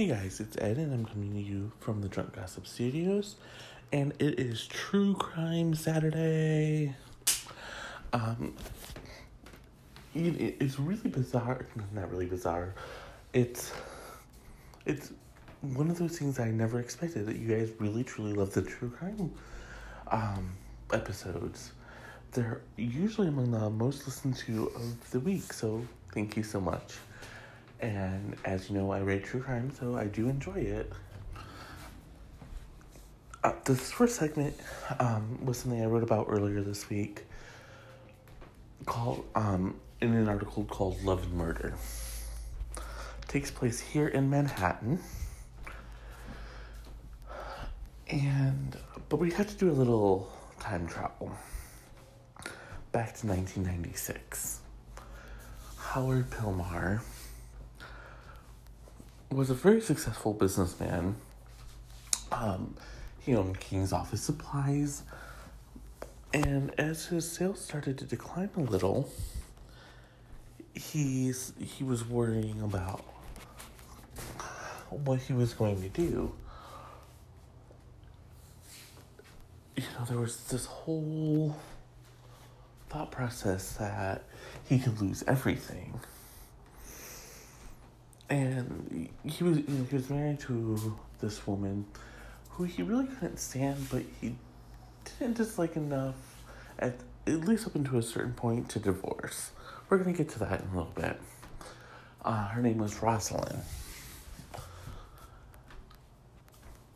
Hey guys, it's Ed, and I'm coming to you from the Drunk Gossip Studios, and it is True Crime Saturday. Um, it, it's really bizarre. Not really bizarre. It's it's one of those things I never expected that you guys really truly love the true crime um, episodes. They're usually among the most listened to of the week, so thank you so much. And as you know, I rate true crime, so I do enjoy it. Uh, this first segment um, was something I wrote about earlier this week, called um, in an article called "Love and Murder." takes place here in Manhattan, and but we had to do a little time travel back to 1996. Howard Pilmar was a very successful businessman. Um, he owned King's Office Supplies, and as his sales started to decline a little, he's he was worrying about what he was going to do. You know, there was this whole thought process that he could lose everything and he was you know, he was married to this woman who he really couldn't stand, but he didn't dislike enough at at least up until a certain point to divorce. We're gonna get to that in a little bit. Uh, her name was Rosalind.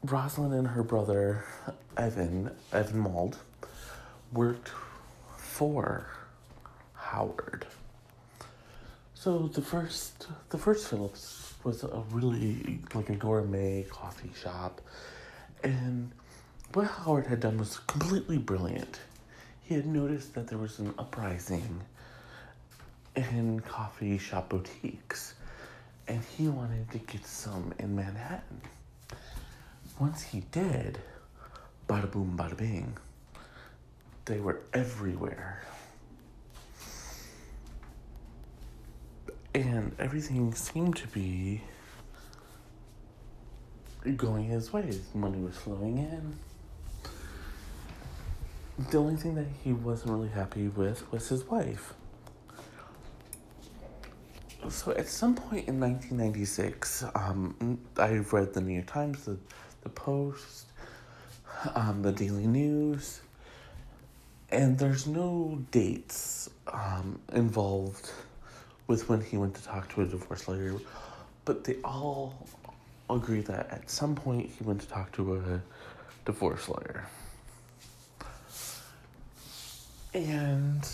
Rosalind and her brother Evan Evan Mald worked for Howard. So the first, the first Phillips was a really like a gourmet coffee shop, and what Howard had done was completely brilliant. He had noticed that there was an uprising in coffee shop boutiques, and he wanted to get some in Manhattan. Once he did, bada boom, bada bing, they were everywhere. And everything seemed to be going his way. Money was flowing in. The only thing that he wasn't really happy with was his wife. So at some point in 1996, um, I've read the New York Times, the, the Post, um, the Daily News, and there's no dates um, involved with when he went to talk to a divorce lawyer, but they all agree that at some point he went to talk to a divorce lawyer. And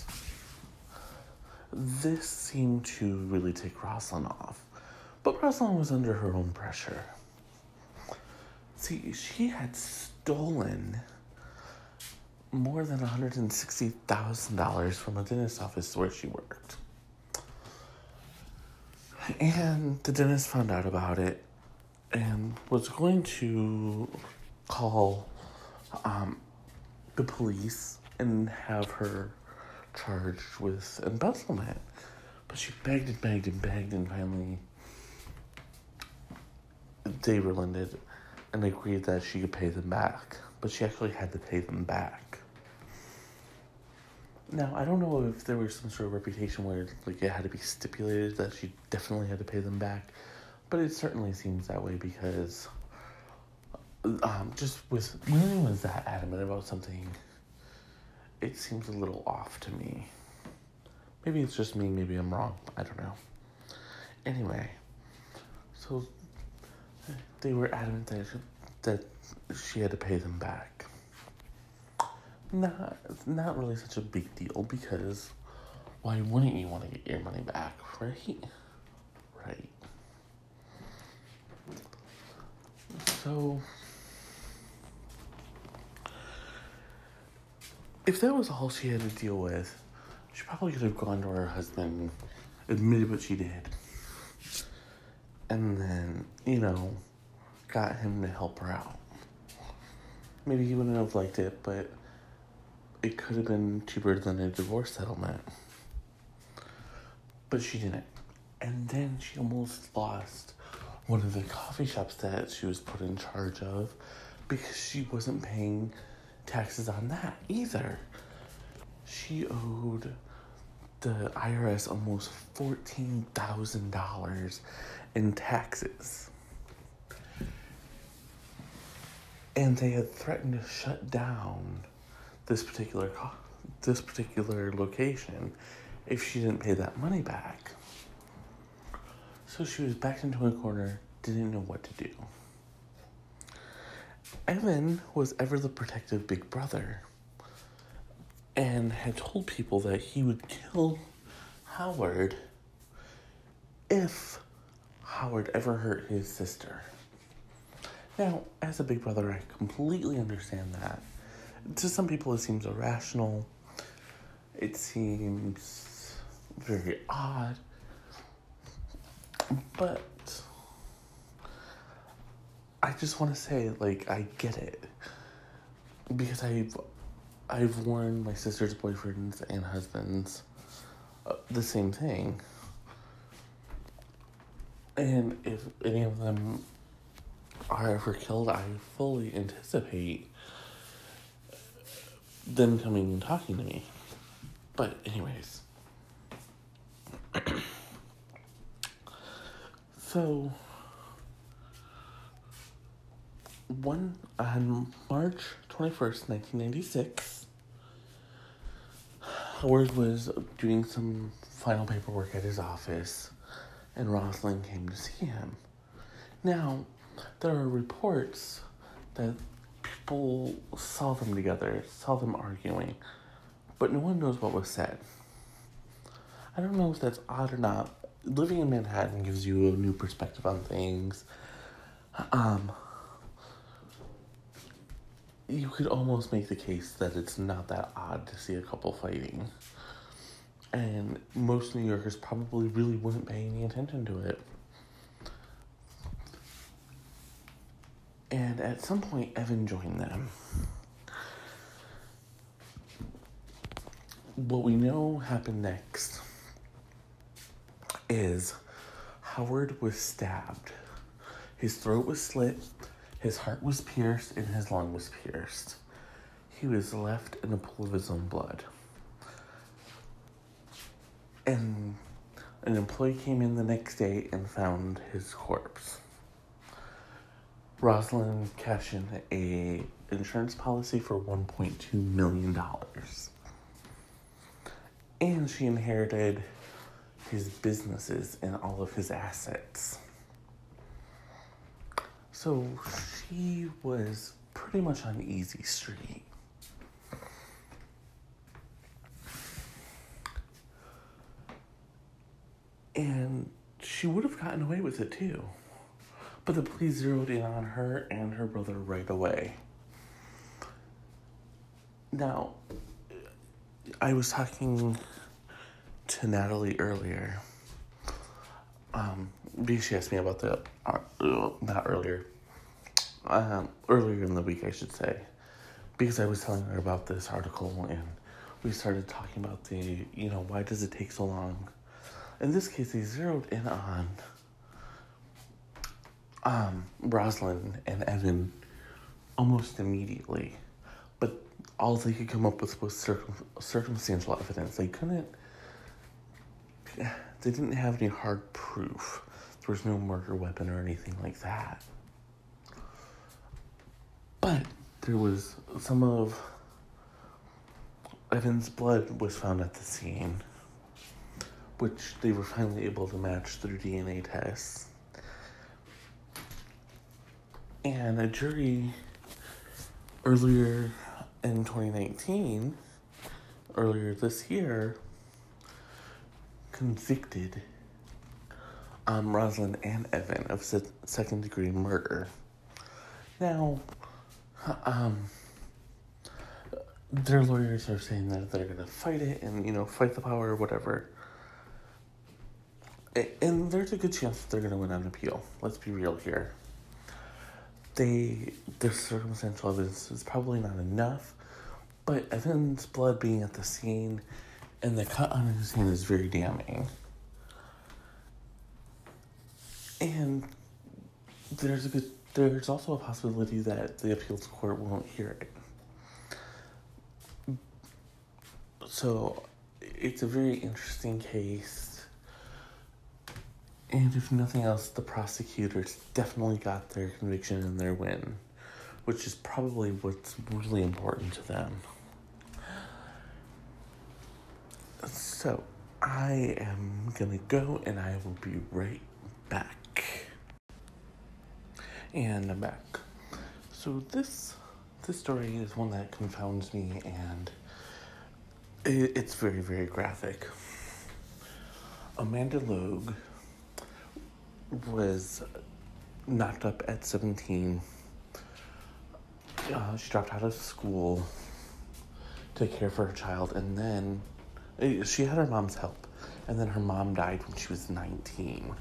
this seemed to really take Rosalind off. But Rosalind was under her own pressure. See, she had stolen more than $160,000 from a dentist office where she worked. And the dentist found out about it and was going to call um, the police and have her charged with embezzlement. But she begged and begged and begged, and finally they relented and agreed that she could pay them back. But she actually had to pay them back. Now, I don't know if there was some sort of reputation where like it had to be stipulated that she definitely had to pay them back, but it certainly seems that way because um, just with when anyone's that adamant about something, it seems a little off to me. Maybe it's just me, maybe I'm wrong. I don't know. Anyway, so they were adamant that that she had to pay them back not it's not really such a big deal because why wouldn't you want to get your money back, right? Right. So if that was all she had to deal with, she probably could have gone to her husband, admitted what she did, and then, you know, got him to help her out. Maybe he wouldn't have liked it, but it could have been cheaper than a divorce settlement. But she didn't. And then she almost lost one of the coffee shops that she was put in charge of because she wasn't paying taxes on that either. She owed the IRS almost $14,000 in taxes. And they had threatened to shut down this particular this particular location if she didn't pay that money back. So she was backed into a corner, didn't know what to do. Evan was ever the protective big brother and had told people that he would kill Howard if Howard ever hurt his sister. Now, as a big brother, I completely understand that. To some people, it seems irrational. It seems very odd. But I just want to say, like, I get it because I've I've warned my sister's boyfriends and husbands uh, the same thing, and if any of them are ever killed, I fully anticipate them coming and talking to me. But anyways, so one on March 21st, 1996, Howard was doing some final paperwork at his office, and Rosalind came to see him. Now, there are reports that people saw them together, saw them arguing, but no one knows what was said. I don't know if that's odd or not. Living in Manhattan gives you a new perspective on things. Um, you could almost make the case that it's not that odd to see a couple fighting. And most New Yorkers probably really wouldn't pay any attention to it. And at some point, Evan joined them. What we know happened next is Howard was stabbed. His throat was slit, his heart was pierced and his lung was pierced. He was left in a pool of his own blood. And an employee came in the next day and found his corpse. Rosalind cashed in a insurance policy for $1.2 million. And she inherited his businesses and all of his assets. So she was pretty much on easy street. And she would have gotten away with it too. But the police zeroed in on her and her brother right away. Now, I was talking to Natalie earlier. Um, she asked me about the uh, not earlier, um, earlier in the week, I should say, because I was telling her about this article and we started talking about the, you know, why does it take so long? In this case, they zeroed in on um, Rosalind and Evan almost immediately, but all they could come up with was circum- circumstantial evidence. They couldn't, they didn't have any hard proof. There was no murder weapon or anything like that. But there was some of Evan's blood was found at the scene, which they were finally able to match through DNA tests. And a jury earlier in 2019, earlier this year, convicted um, Rosalind and Evan of se- second degree murder. Now, um, their lawyers are saying that they're gonna fight it and you know fight the power or whatever. And there's a good chance that they're gonna win on appeal. Let's be real here. They the circumstantial evidence is probably not enough, but Evan's blood being at the scene and the cut on his hand is very damning. And there's a good there's also a possibility that the appeals court won't hear it. So it's a very interesting case. And if nothing else, the prosecutors definitely got their conviction and their win, which is probably what's really important to them. So, I am gonna go and I will be right back. And I'm back. So this this story is one that confounds me and it, it's very, very graphic. Amanda Logue was knocked up at 17. Uh, she dropped out of school to care for her child, and then eh, she had her mom's help, and then her mom died when she was 19.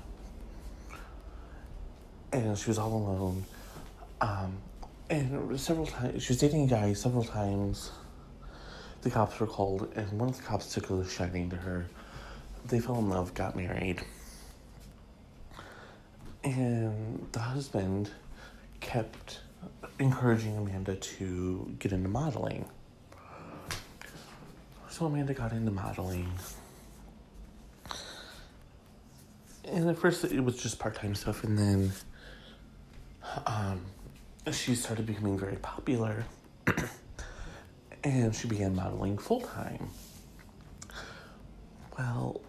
And she was all alone. Um, and several times, she was dating a guy several times. The cops were called, and one of the cops took a shining to her. They fell in love, got married. And the husband kept encouraging Amanda to get into modeling. So Amanda got into modeling. And at first it was just part time stuff, and then um, she started becoming very popular. and she began modeling full time. Well,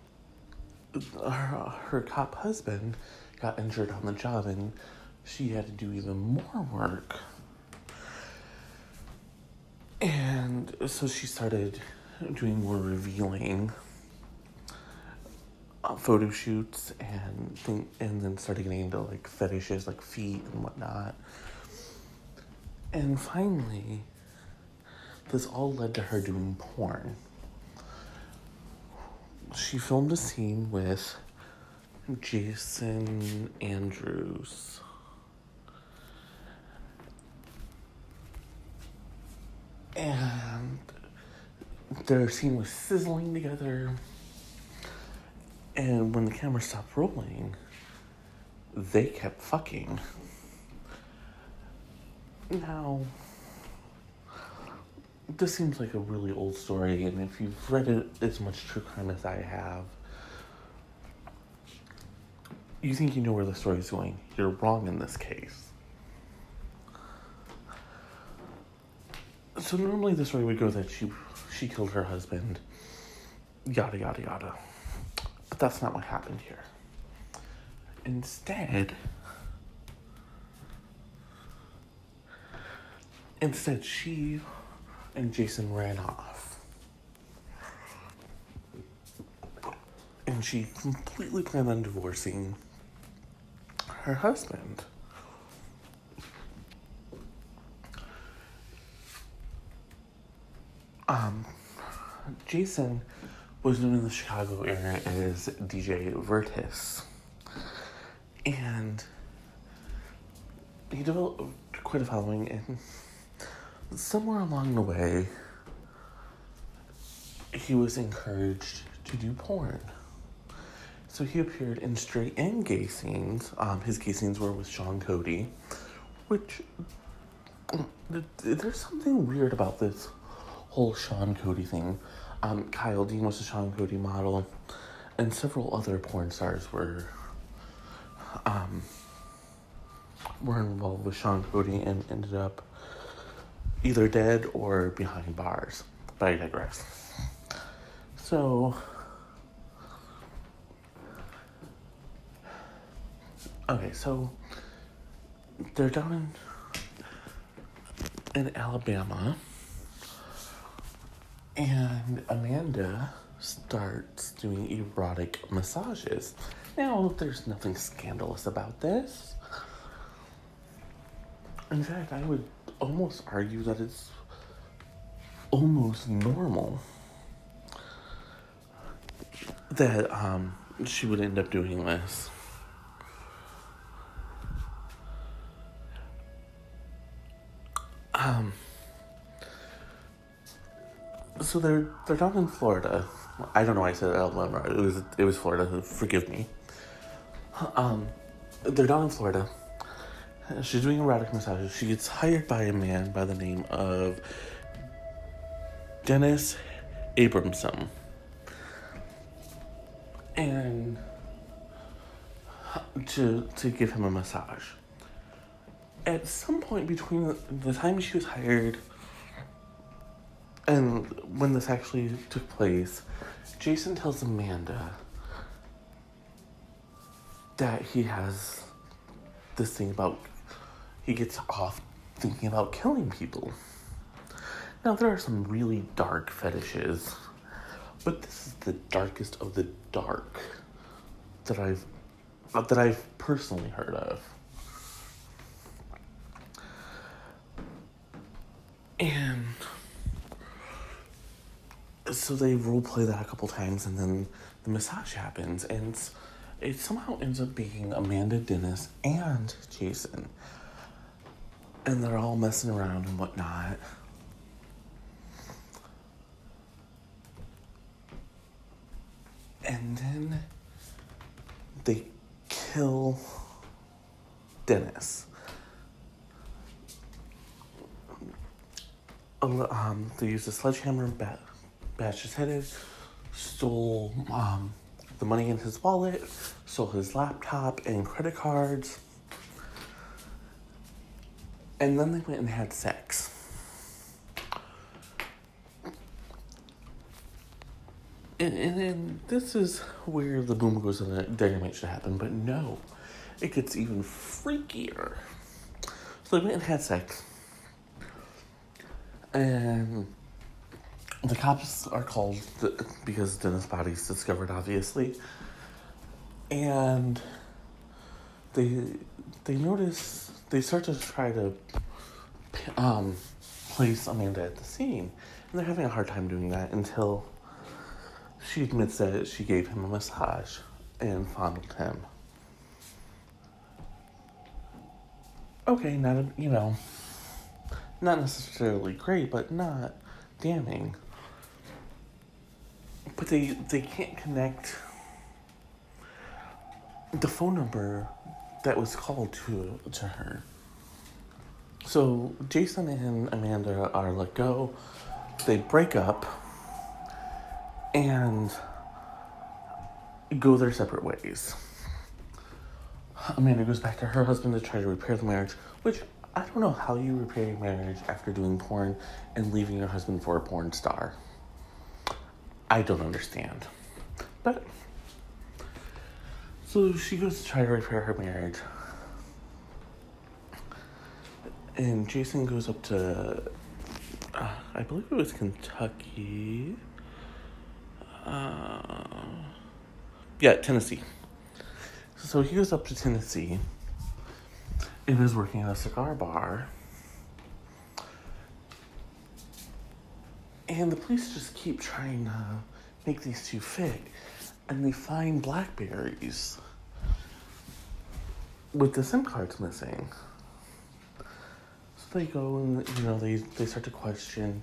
her, her cop husband got injured on the job and she had to do even more work. And so she started doing more revealing photo shoots and think, and then started getting into like fetishes like feet and whatnot. And finally, this all led to her doing porn. She filmed a scene with Jason Andrews. And their scene was sizzling together. And when the camera stopped rolling, they kept fucking. Now, this seems like a really old story, and if you've read it as much true crime as I have, you think you know where the story's going. You're wrong in this case. So normally the story would go that she she killed her husband, yada yada yada. But that's not what happened here. Instead, instead she and Jason ran off. And she completely planned on divorcing her husband. Um, Jason was known in the Chicago area as DJ Vertis. And he developed quite a following and somewhere along the way, he was encouraged to do porn. So he appeared in straight and gay scenes. Um, his gay scenes were with Sean Cody, which there's something weird about this whole Sean Cody thing. Um, Kyle Dean was a Sean Cody model, and several other porn stars were um, were involved with Sean Cody and ended up either dead or behind bars. But I digress. So, okay, so they're down in in Alabama, and Amanda starts doing erotic massages. Now, there's nothing scandalous about this. In fact, I would almost argue that it's almost normal that um, she would end up doing this. Um, so they're they're down in Florida. I don't know why I said Alabama. It was it was Florida. Forgive me. Um, they're down in Florida, she's doing erotic massages. She gets hired by a man by the name of Dennis Abramson. And to to give him a massage. At some point between the, time she was hired and when this actually took place, Jason tells Amanda that he has this thing about he gets off thinking about killing people. Now there are some really dark fetishes, but this is the darkest of the dark that I've that I've personally heard of. And so they role play that a couple times, and then the massage happens, and it somehow ends up being Amanda Dennis and Jason. And they're all messing around and whatnot. And then they kill Dennis. Um, they use a sledgehammer bat, bashed his head in, stole um, the money in his wallet, stole his laptop and credit cards, and then they went and had sex. And, and, and this is where the boom goes and the dynamite should happen, but no, it gets even freakier. So they went and had sex, and the cops are called because Dennis' body's discovered, obviously, and they they notice they start to try to um, place Amanda at the scene, and they're having a hard time doing that until she admits that she gave him a massage and fondled him. Okay, not a, you know, not necessarily great, but not damning. But they they can't connect the phone number that was called to to her. So Jason and Amanda are let go. They break up and go their separate ways. Amanda goes back to her husband to try to repair the marriage, which I don't know how you repair your marriage after doing porn and leaving your husband for a porn star. I don't understand. But so she goes to try to repair her marriage. And Jason goes up to, uh, I believe it was Kentucky. Uh, yeah, Tennessee. So he goes up to Tennessee and is working at a cigar bar. And the police just keep trying to make these two fit. And they find Blackberries with the SIM cards missing. So they go and, you know, they, they start to question.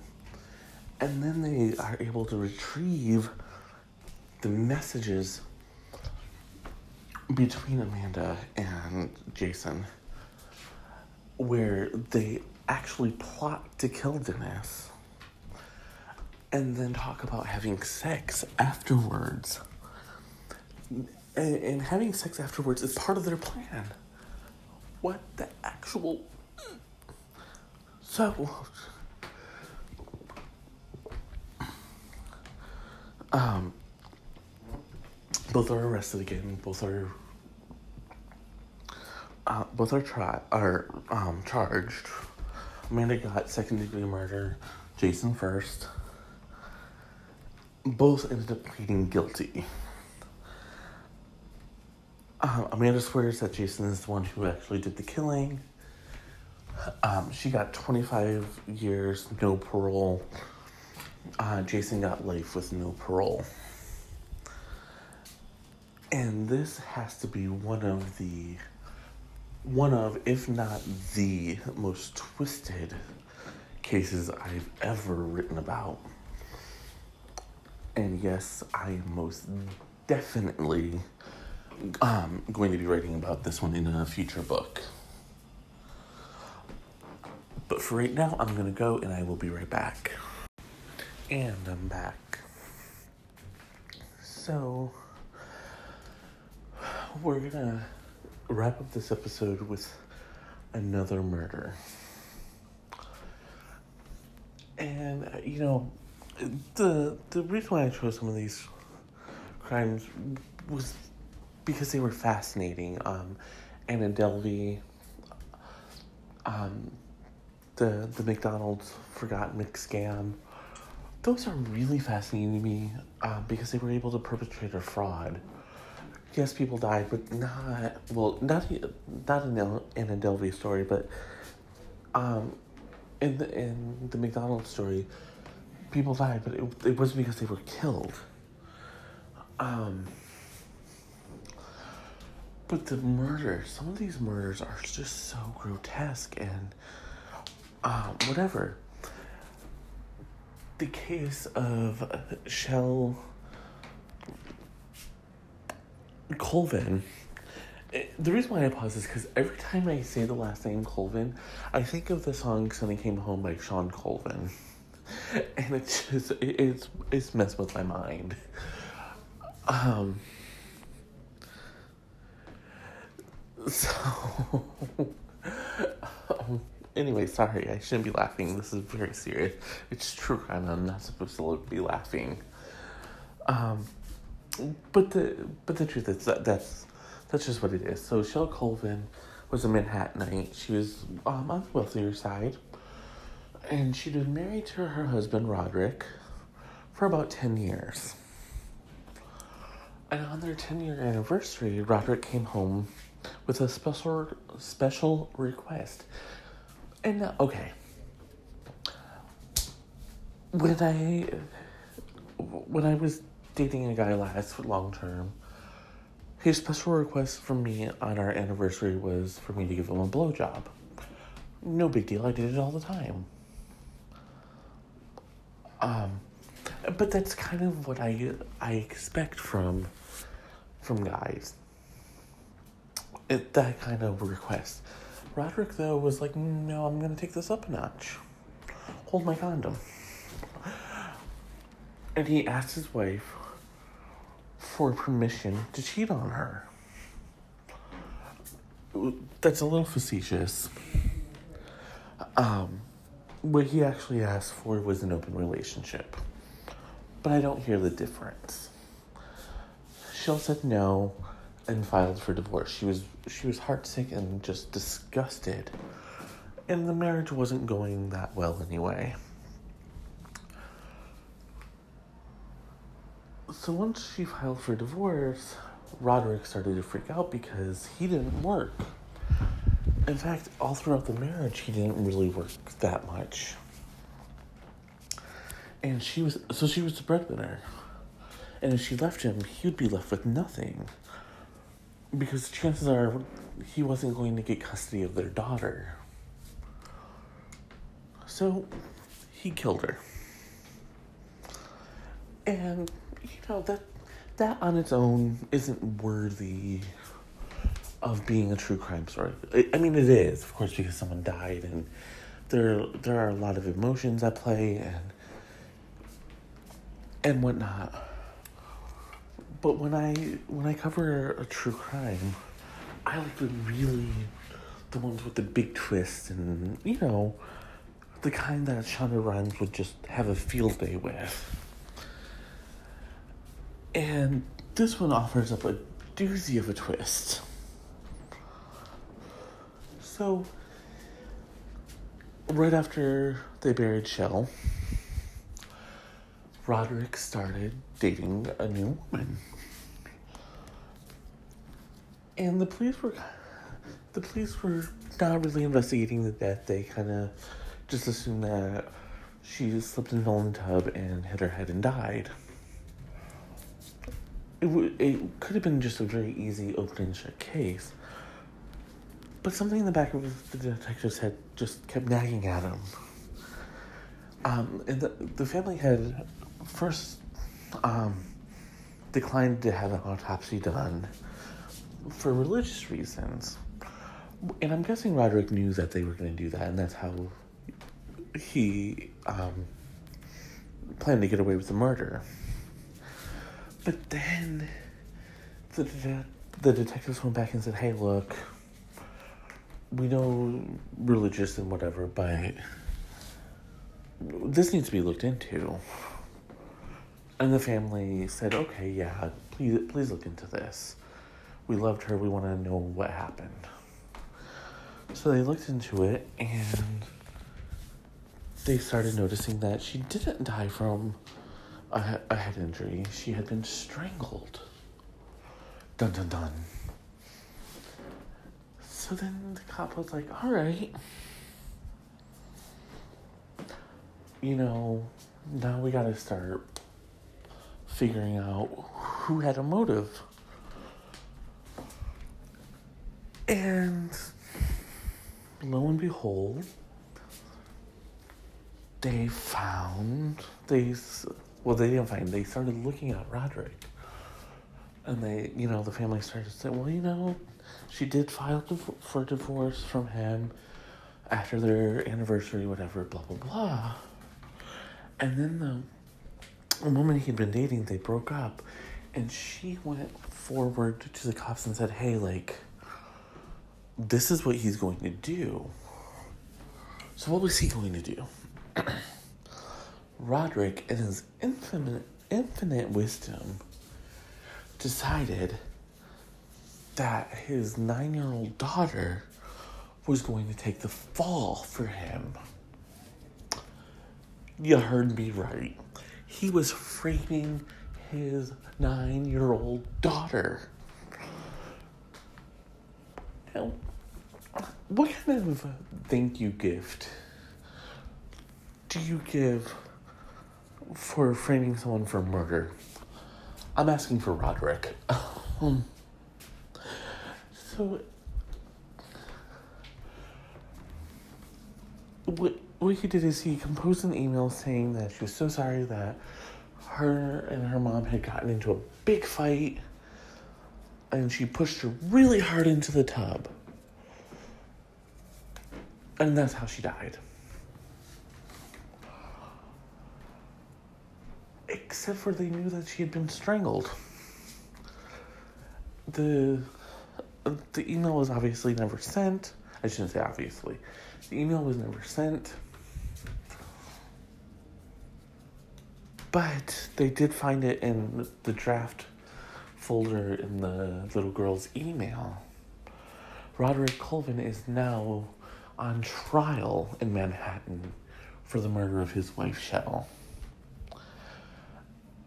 And then they are able to retrieve the messages between Amanda and Jason where they actually plot to kill Dennis and then talk about having sex afterwards. And, and having sex afterwards is part of their plan. What the actual. So. Um, both are arrested again. Both are. Uh, both are tried are um, charged. Amanda got second degree murder. Jason first both ended up pleading guilty. Uh, Amanda swears that Jason is the one who actually did the killing. Um, she got 25 years, no parole. Uh, Jason got life with no parole. And this has to be one of the, one of, if not the most twisted cases I've ever written about. And yes, I am most definitely um, going to be writing about this one in a future book. But for right now, I'm gonna go and I will be right back. And I'm back. So, we're gonna wrap up this episode with another murder. And, uh, you know, the, the reason why I chose some of these crimes was because they were fascinating. Um, Anna Delvey, um, the the McDonald's forgotten McScam. Those are really fascinating to me uh, because they were able to perpetrate a fraud. Yes, people died, but not well, not not in in a Delvey story, but um, in the in the McDonald's story, people died, but it it wasn't because they were killed. Um. But the murder, some of these murders are just so grotesque and um, whatever. The case of Shell Colvin. Eh, the reason why I pause is because every time I say the last name Colvin, I think of the song "Sunny Came Home" by Shawn Colvin, and it's just it, it's it's messed with my mind. Um. So. um, anyway, sorry, I shouldn't be laughing. This is very serious. It's true crime. I'm not supposed to be laughing. Um, but the but the truth is that that's that's just what it is. So Shel Colvin was a Manhattanite. She was um, on the wealthier side, and she'd been married to her husband Roderick for about ten years. And on their ten year anniversary, Roderick came home with a special special request and uh, okay, when I when I was dating a guy last long term, his special request from me on our anniversary was for me to give him a blowjob. No big deal. I did it all the time. Um, but that's kind of what I I expect from from guys. It, that kind of request. Roderick, though, was like, no, I'm going to take this up a notch. Hold my condom. And he asked his wife for permission to cheat on her. That's a little facetious. Um, what he actually asked for was an open relationship. But I don't hear the difference. Shel said no and filed for divorce. She was she was heartsick and just disgusted. And the marriage wasn't going that well anyway. So once she filed for divorce, Roderick started to freak out because he didn't work. In fact, all throughout the marriage, he didn't really work that much. And she was so she was the breadwinner. And if she left him, he would be left with nothing because chances are he wasn't going to get custody of their daughter. So he killed her. And you know that that on its own isn't worthy of being a true crime story. I mean it is, of course, because someone died and there there are a lot of emotions at play and and whatnot but when I when I cover a true crime, I like the really the ones with the big twists and you know the kind that Shonda Rhimes would just have a field day with. And this one offers up a doozy of a twist. So, right after they buried Shell, Roderick started dating a new woman. And the police were the police were not really investigating the death. They kind of just assumed that she slipped and fell in the tub and hit her head and died. It, w- it could have been just a very easy open and shut case. But something in the back of the detective's head just kept nagging at him. Um, and the, the family had first um, declined to have an autopsy done for religious reasons. And I'm guessing Roderick knew that they were going to do that, and that's how he um, planned to get away with the murder. But then the, the, the detectives went back and said, hey, look, we know religious and whatever, but this needs to be looked into. And the family said, okay, yeah, please, please look into this. We loved her. We want to know what happened. So they looked into it and they started noticing that she didn't die from a, a head injury. She had been strangled. Dun dun dun. So then the cop was like, all right. You know, now we gotta start figuring out who had a motive. And lo and behold, they found these. well they didn't find they started looking at Roderick, and they you know the family started saying well you know she did file for divorce from him after their anniversary whatever blah blah blah, and then the, the woman he'd been dating they broke up, and she went forward to the cops and said hey like this is what he's going to do. So, what was he going to do? Roderick, in his infinite, infinite wisdom, decided that his nine year old daughter was going to take the fall for him. You heard me right. He was framing his nine year old daughter. Now, what kind of thank you gift do you give for framing someone for murder? I'm asking for Roderick. Um, So, what, what he did is he composed an email saying that she was so sorry that her and her mom had gotten into a big fight and she pushed her really hard into the tub. And that's how she died. Except for they knew that she had been strangled. The the email was obviously never sent. I shouldn't say obviously. The email was never sent. But they did find it in the draft folder in the little girl's email. Roderick Colvin is now on trial in Manhattan for the murder of his wife, Cheryl.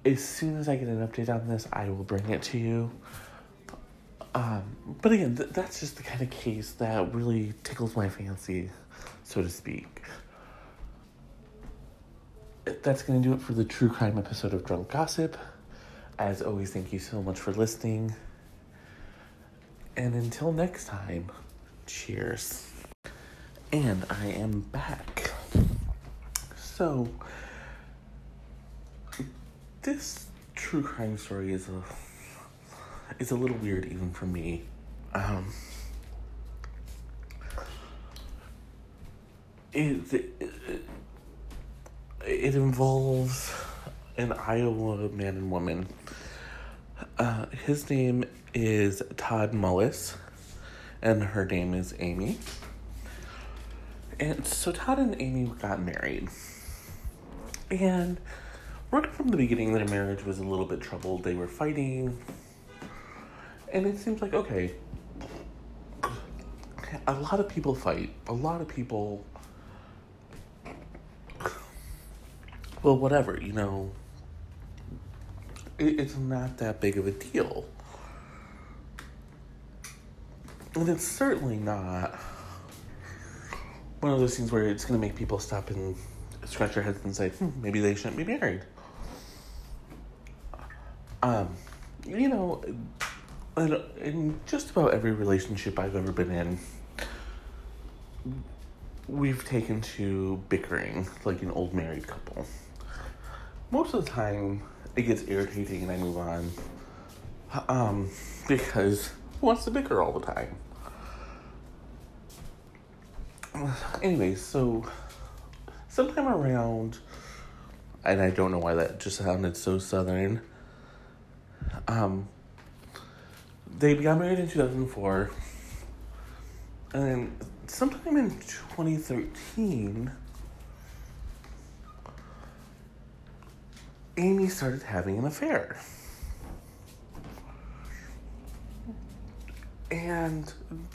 As soon as I get an update on this, I will bring it to you. Um, but again, th- that's just the kind of case that really tickles my fancy, so to speak. That's going to do it for the true crime episode of Drunk Gossip. As always, thank you so much for listening. And until next time, cheers and I am back. So, this true crime story is a is a little weird even for me. Um, it, it, it involves an Iowa man and woman. Uh, his name is Todd Mullis, and her name is Amy. And so Todd and Amy got married. And right from the beginning, their marriage was a little bit troubled. They were fighting. And it seems like, okay, a lot of people fight. A lot of people. Well, whatever, you know. It, it's not that big of a deal. And it's certainly not one of those things where it's going to make people stop and scratch their heads and say, hmm, maybe they shouldn't be married. Um, you know, in just about every relationship I've ever been in, we've taken to bickering like an old married couple. Most of the time, it gets irritating and I move on. Um, because who wants to bicker all the time? anyways, so sometime around, and I don't know why that just sounded so southern. Um, they got married in 2004. And sometime in 2013, Amy started having an affair. And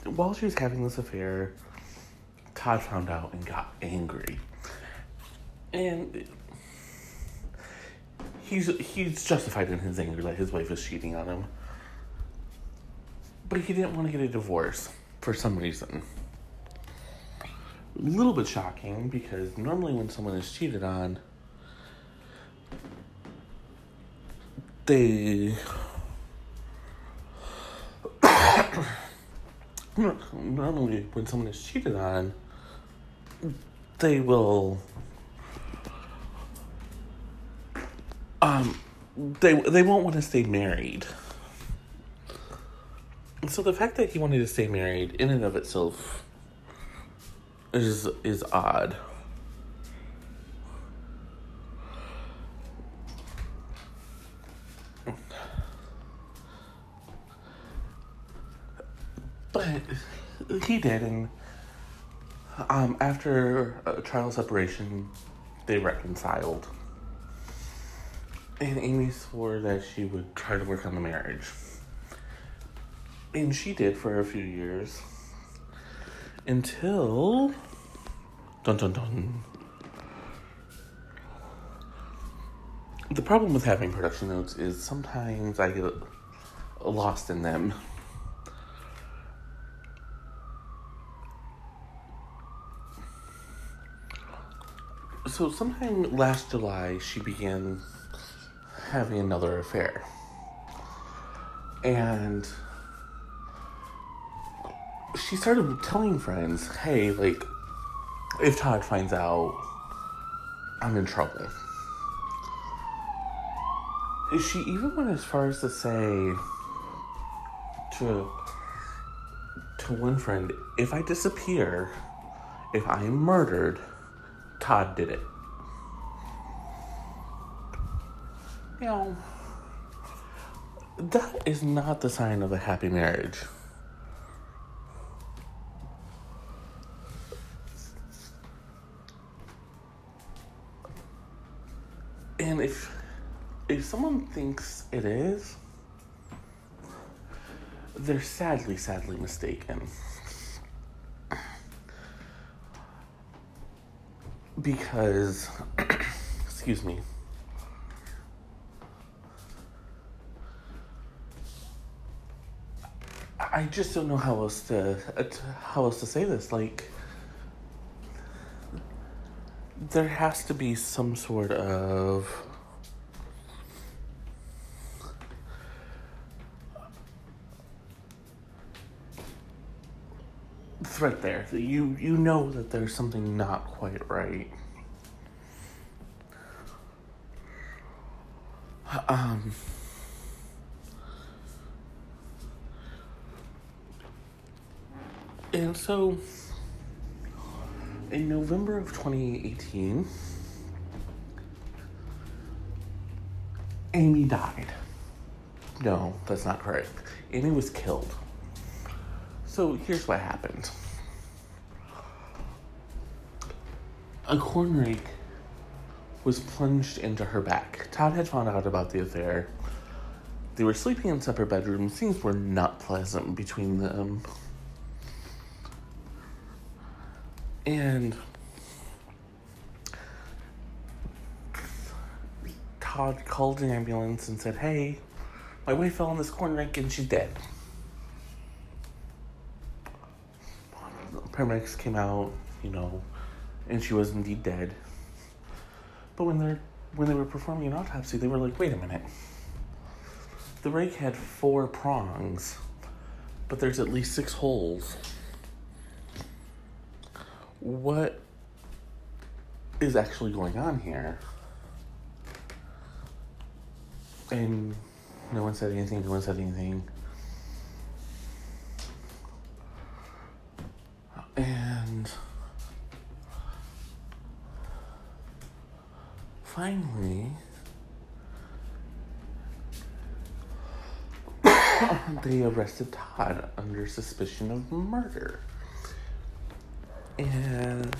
while she was having this affair, Todd found out and got angry. And he's he's justified in his anger that his wife is cheating on him. But he didn't want to get a divorce for some reason. A little bit shocking because normally when someone is cheated on, they normally when someone is cheated on, they will um they they won't want to stay married. So the fact that he wanted to stay married in and of itself is is odd. But he did, and um, after a trial separation, they reconciled. And Amy swore that she would try to work on the marriage. And she did for a few years. Until. Dun dun dun. The problem with having production notes is sometimes I get lost in them. So, sometime last July, she began having another affair. And she started telling friends, hey, like, if Todd finds out, I'm in trouble. She even went as far as to say to to one friend, if I disappear, if I am murdered, Todd did it. You know, that is not the sign of a happy marriage. And if if someone thinks it is, they're sadly, sadly mistaken. Because, excuse me. I just don't know how else to uh, how else to say this. Like, there has to be some sort of threat there. You you know that there's something not quite right. Um. And so, in November of 2018, Amy died. No, that's not correct. Amy was killed. So here's what happened a corn rake was plunged into her back. Todd had found out about the affair. They were sleeping in separate bedrooms. Things were not pleasant between them. And Todd called an ambulance and said, Hey, my wife fell in this corn rake and she's dead. Paramedics came out, you know, and she was indeed dead. But when they're when they were performing an autopsy, they were like, wait a minute. The rake had four prongs, but there's at least six holes. What is actually going on here? And no one said anything, no one said anything. And finally, they arrested Todd under suspicion of murder. And,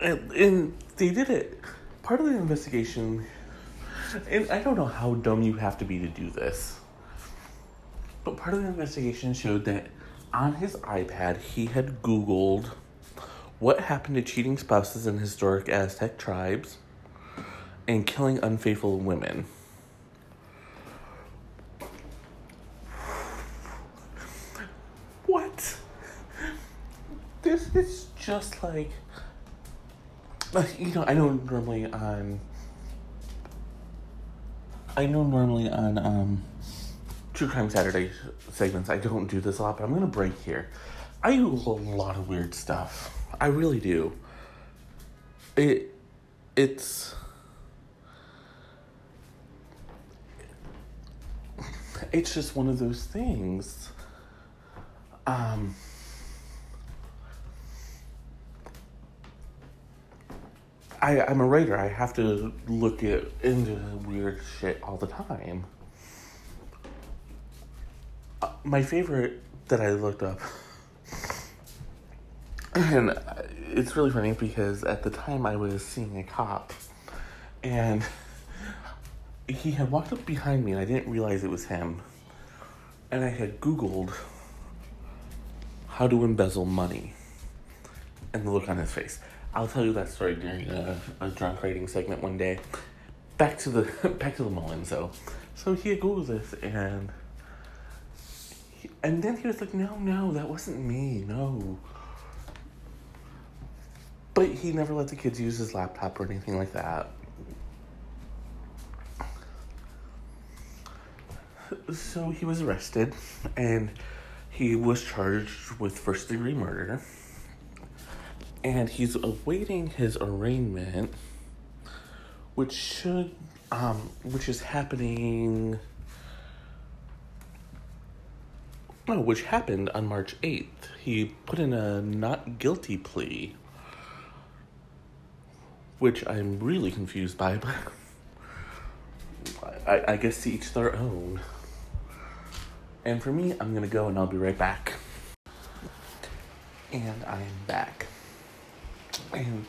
and, and they did it. Part of the investigation, and I don't know how dumb you have to be to do this, but part of the investigation showed that on his iPad he had Googled what happened to cheating spouses in historic Aztec tribes and killing unfaithful women. What? This is like. You know, I know normally on. I know normally on um, True Crime Saturday segments I don't do this a lot, but I'm gonna break here. I do a lot of weird stuff. I really do. It. It's. It's just one of those things um, I, I'm a writer. I have to look at into weird shit all the time. Uh, my favorite that I looked up, and it's really funny because at the time I was seeing a cop, and he had walked up behind me, and I didn't realize it was him. And I had Googled how to embezzle money and the look on his face. I'll tell you that story during uh, a, a drunk writing segment one day. Back to the back to the Mullins though. So he Googled this and he, and then he was like, no, no, that wasn't me, no. But he never let the kids use his laptop or anything like that. So he was arrested and he was charged with first degree murder. And he's awaiting his arraignment, which should, um, which is happening. Oh, which happened on March 8th. He put in a not guilty plea, which I'm really confused by, but I, I guess to each their own. And for me, I'm gonna go and I'll be right back. And I am back. And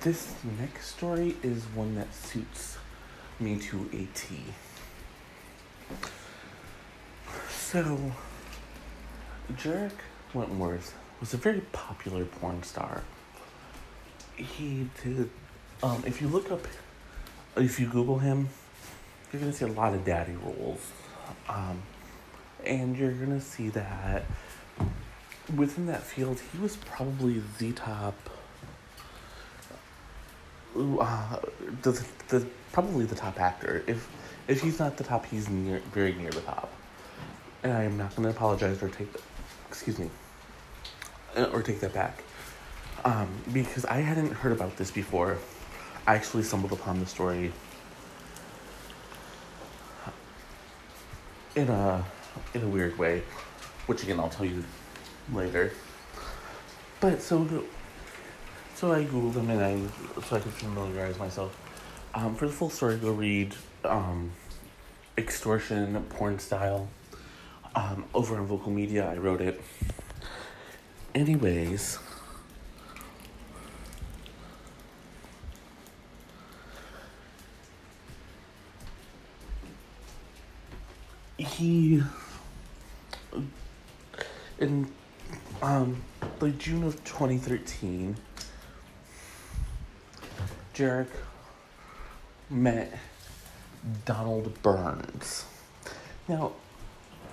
this next story is one that suits me to a T. So, Jarec Wentworth was a very popular porn star. He did, um, if you look up, if you Google him, you're gonna see a lot of daddy roles. Um, and you're gonna see that within that field, he was probably the top. Uh, the, the probably the top actor. If if he's not the top, he's near very near the top. And I am not going to apologize or take, excuse me, uh, or take that back, um, because I hadn't heard about this before. I actually stumbled upon the story in a in a weird way, which again I'll tell you later. But so so I googled them and I so I could familiarize myself. Um, for the full story, go read um, extortion porn style um, over on Vocal Media. I wrote it. Anyways. he in um like June of 2013 Jarec met Donald Burns. Now,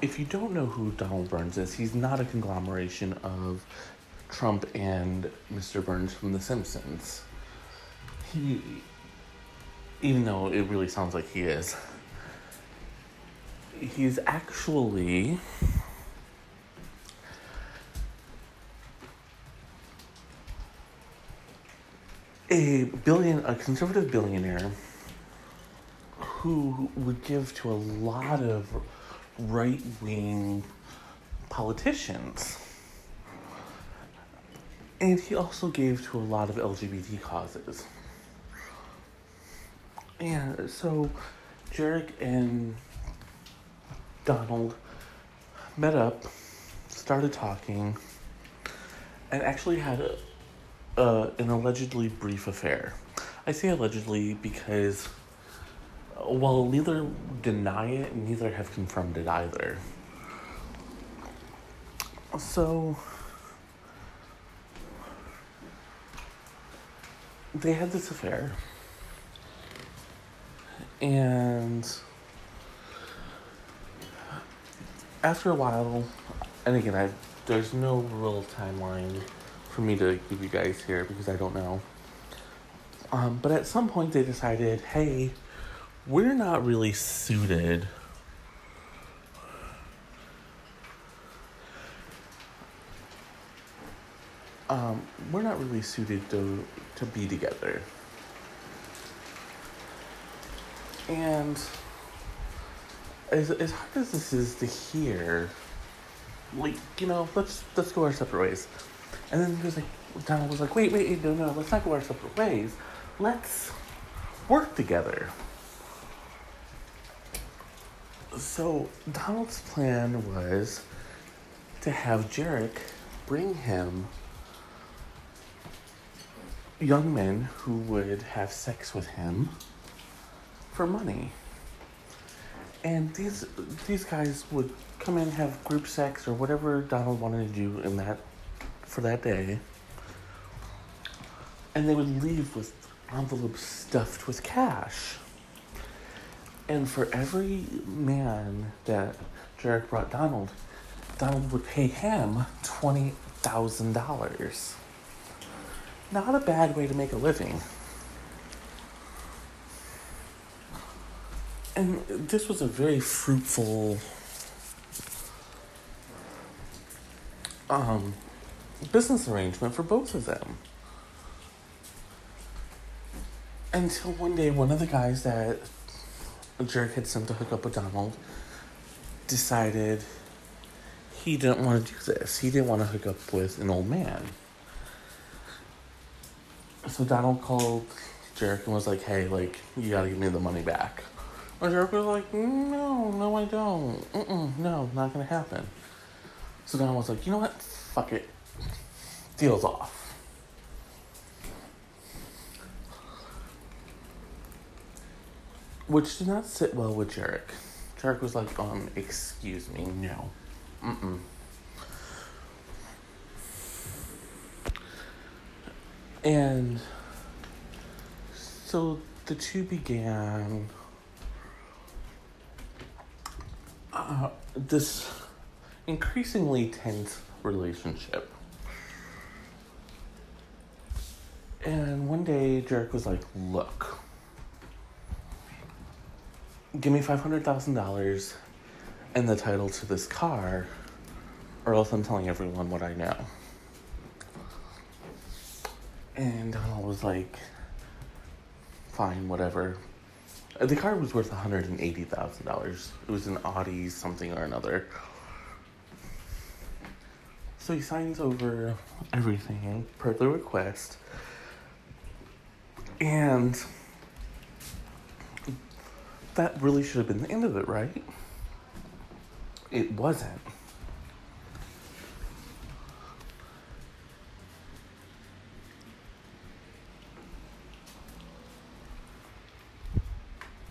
if you don't know who Donald Burns is, he's not a conglomeration of Trump and Mr. Burns from The Simpsons. He, even though it really sounds like he is he's actually a billion a conservative billionaire who would give to a lot of right wing politicians. And he also gave to a lot of LGBT causes. And so Jarec and Donald met up, started talking, and actually had a, uh, an allegedly brief affair. I say allegedly because while neither deny it, neither have confirmed it either. So they had this affair, and after a while, and again, I there's no real timeline for me to give you guys here because I don't know. Um, but at some point, they decided, hey, we're not really suited. Um, we're not really suited to to be together. And as as hard as this is to hear, like you know, let's let's go our separate ways. And then he was like, Donald was like, wait, wait, no, no, let's not go our separate ways. Let's work together. So Donald's plan was to have Jarec bring him young men who would have sex with him for money. And these these guys would come in have group sex or whatever Donald wanted to do in that for that day. And they would leave with envelopes stuffed with cash. And for every man that Jarec brought Donald, Donald would pay him $20,000. Not a bad way to make a living. And this was a very fruitful um, business arrangement for both of them. Until one day, one of the guys that Jarec had sent to hook up with Donald decided he didn't want to do this. He didn't want to hook up with an old man. So Donald called Jarec and was like, hey, like, you gotta give me the money back. And Jarec was like, no, no, I don't. Mm-mm, no, not gonna happen. So Donald was like, you know what? Fuck it. Deal's off. Which did not sit well with Jarec. Jarec was like, um, excuse me, no. Mm-mm. And so the two began uh, this increasingly tense relationship. And one day, Jarec was like, Look, give me $500,000 and the title to this car, or else I'm telling everyone what I know. And Donald was like, fine, whatever. The car was worth $180,000. It was an Audi something or another. So he signs over everything per the request. And that really should have been the end of it, right? It wasn't.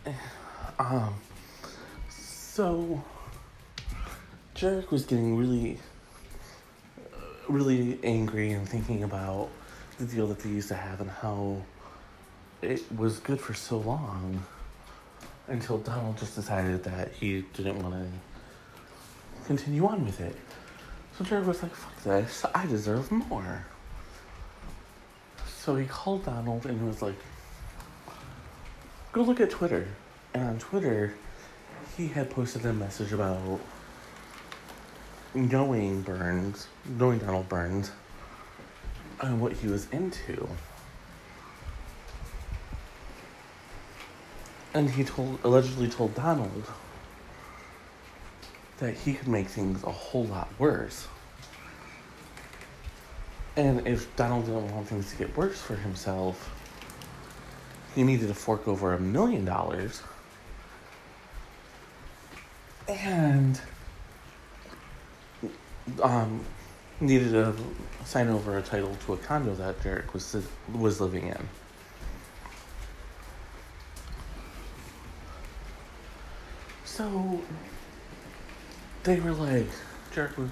Um, so Jarec was getting really, really angry and thinking about the deal that they used to have and how it was good for so long until Donald just decided that he didn't want to continue on with it. So Jared was like, fuck this, I deserve more. So he called Donald and was like, go look at Twitter. And on Twitter, he had posted a message about knowing Burns, knowing Donald Burns, and what he was into. And he told, allegedly told Donald that he could make things a whole lot worse. And if Donald didn't want things to get worse for himself, he needed to fork over a million dollars. And um, needed to sign over a title to a condo that Jarec was was living in. So they were like, Jarec was,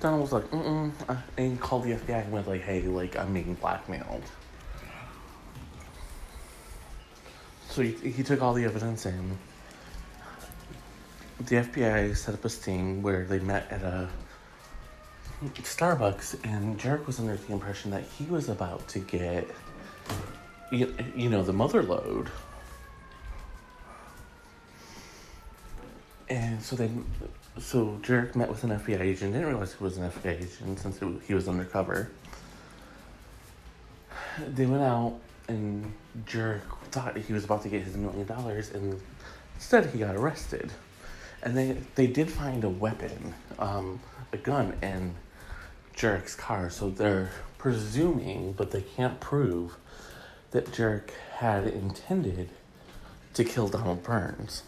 Donald was like, mm mm, and he called the FBI and went like, hey, like I'm being blackmailed. So he, he took all the evidence in. The FBI set up a sting where they met at a Starbucks, and Jarec was under the impression that he was about to get, you, you know, the mother load. And so they, so Jarec met with an FBI agent. Didn't realize he was an FBI agent since he was undercover. They went out, and Jarec thought he was about to get his million dollars, and instead he got arrested. And they they did find a weapon, um, a gun, in Jarec's car. So they're presuming, but they can't prove, that Jarec had intended to kill Donald Burns.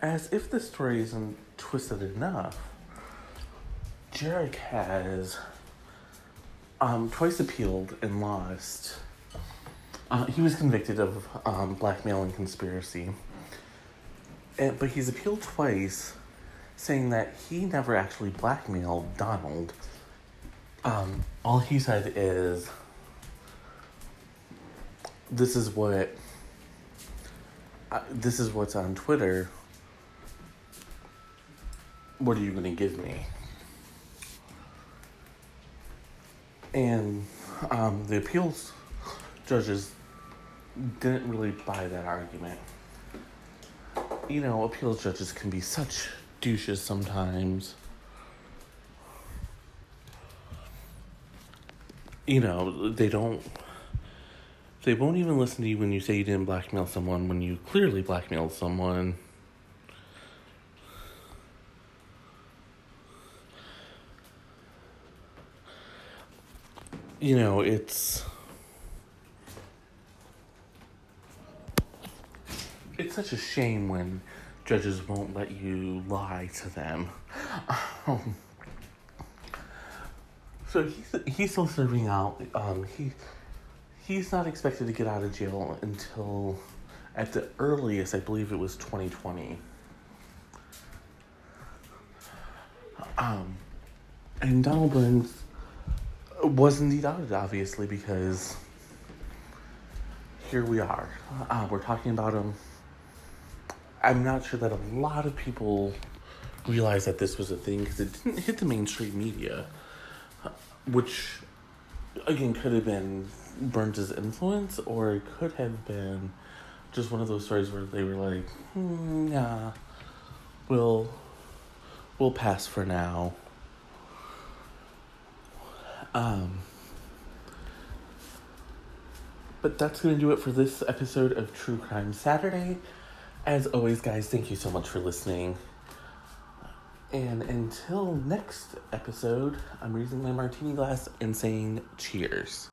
As if the story isn't twisted enough, Jarec has um, twice appealed and lost. Uh, he was convicted of um, blackmail and conspiracy. And, but he's appealed twice, saying that he never actually blackmailed Donald. Um, all he said is, "This is what. Uh, this is what's on Twitter. What are you going to give me?" And um, the appeals judges didn't really buy that argument you know, appeals judges can be such douches sometimes. You know, they don't. They won't even listen to you when you say you didn't blackmail someone when you clearly blackmailed someone. You know, it's. it's such a shame when judges won't let you lie to them. Um, so he's he's still serving out. Um, he he's not expected to get out of jail until at the earliest, I believe it was twenty twenty. Um, and Donald Burns was indeed outed, obviously, because here we are. Uh, we're talking about him I'm not sure that a lot of people realized that this was a thing because it didn't hit the mainstream media, which again could have been Burns' influence or it could have been just one of those stories where they were like, hmm, yeah, we'll we'll pass for now. Um, but that's going to do it for this episode of True Crime Saturday. As always, guys, thank you so much for listening. And until next episode, I'm raising my martini glass and saying cheers.